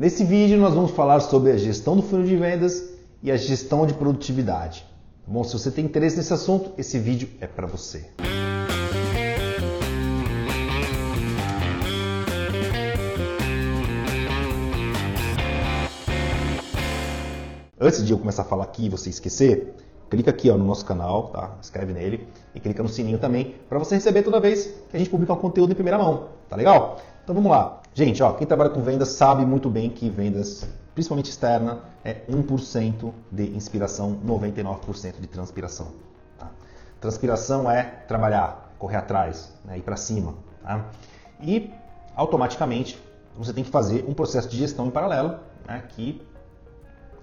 Nesse vídeo nós vamos falar sobre a gestão do funil de vendas e a gestão de produtividade. Tá bom, se você tem interesse nesse assunto, esse vídeo é para você. Antes de eu começar a falar aqui e você esquecer, clica aqui ó, no nosso canal, tá? Escreve nele e clica no sininho também para você receber toda vez que a gente publicar um conteúdo em primeira mão, tá legal? Então vamos lá. Gente, ó, quem trabalha com vendas sabe muito bem que vendas, principalmente externa, é 1% de inspiração, 99% de transpiração. Tá? Transpiração é trabalhar, correr atrás, né, ir para cima. Tá? E automaticamente você tem que fazer um processo de gestão em paralelo, né, que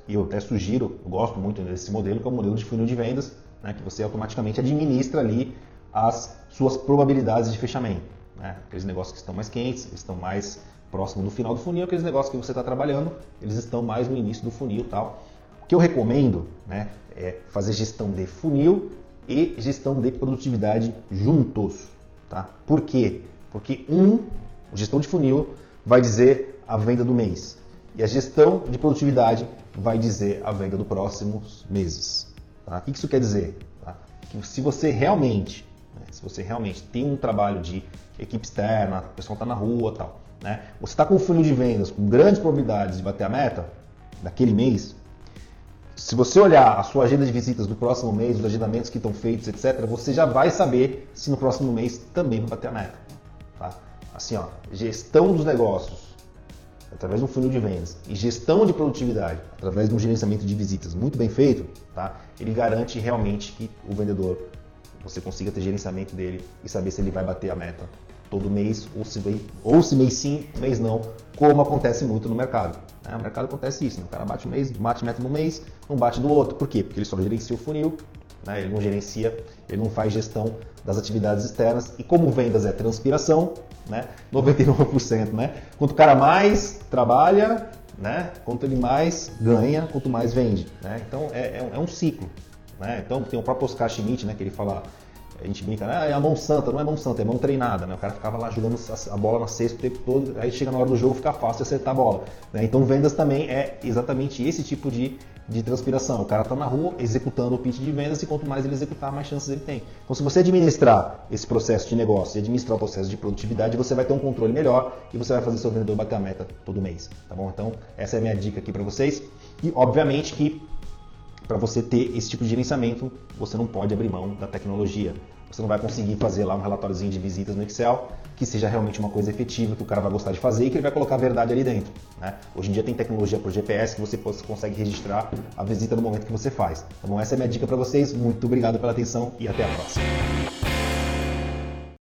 eu até sugiro, eu gosto muito desse modelo, que é o modelo de funil de vendas, né, que você automaticamente administra ali as suas probabilidades de fechamento. Né? Aqueles negócios que estão mais quentes, estão mais próximo do final do funil, aqueles negócios que você está trabalhando, eles estão mais no início do funil tal. O que eu recomendo né, é fazer gestão de funil e gestão de produtividade juntos. Tá? Por quê? Porque um, gestão de funil, vai dizer a venda do mês. E a gestão de produtividade vai dizer a venda dos próximos meses. Tá? O que isso quer dizer? Tá? Que se você realmente, se você realmente tem um trabalho de equipe externa, o pessoal está na rua tal, né? você está com um funil de vendas com grandes probabilidades de bater a meta daquele mês, se você olhar a sua agenda de visitas do próximo mês, os agendamentos que estão feitos, etc., você já vai saber se no próximo mês também vai bater a meta. Tá? Assim, ó, gestão dos negócios através de um funil de vendas e gestão de produtividade através de um gerenciamento de visitas muito bem feito, tá? ele garante realmente que o vendedor você consiga ter gerenciamento dele e saber se ele vai bater a meta todo mês ou se, vai, ou se mês sim, mês não, como acontece muito no mercado. Né? No mercado acontece isso, né? o cara bate um mês, bate meta no mês, não bate do outro. Por quê? Porque ele só gerencia o funil, né? ele não gerencia, ele não faz gestão das atividades externas e como vendas é transpiração, né? 99%, né? Quanto o cara mais trabalha, né? Quanto ele mais ganha, quanto mais vende, né? Então é, é, é um ciclo, né? Então tem o próprio Oscar Schmidt, né? Que ele fala, a gente brinca, ah, é a mão santa, não é mão santa, é mão treinada, né? O cara ficava lá jogando a bola na cesta o tempo todo, aí chega na hora do jogo fica fácil acertar a bola. Né? Então vendas também é exatamente esse tipo de de transpiração. O cara está na rua executando o pitch de vendas e quanto mais ele executar, mais chances ele tem. Então, se você administrar esse processo de negócio e administrar o processo de produtividade, você vai ter um controle melhor e você vai fazer seu vendedor bater a meta todo mês, tá bom? Então, essa é a minha dica aqui para vocês. E, obviamente, que para você ter esse tipo de gerenciamento, você não pode abrir mão da tecnologia. Você não vai conseguir fazer lá um relatóriozinho de visitas no Excel que seja realmente uma coisa efetiva, que o cara vai gostar de fazer e que ele vai colocar a verdade ali dentro. Né? Hoje em dia tem tecnologia por GPS que você consegue registrar a visita no momento que você faz. Bom? Essa é a minha dica para vocês. Muito obrigado pela atenção e até a próxima.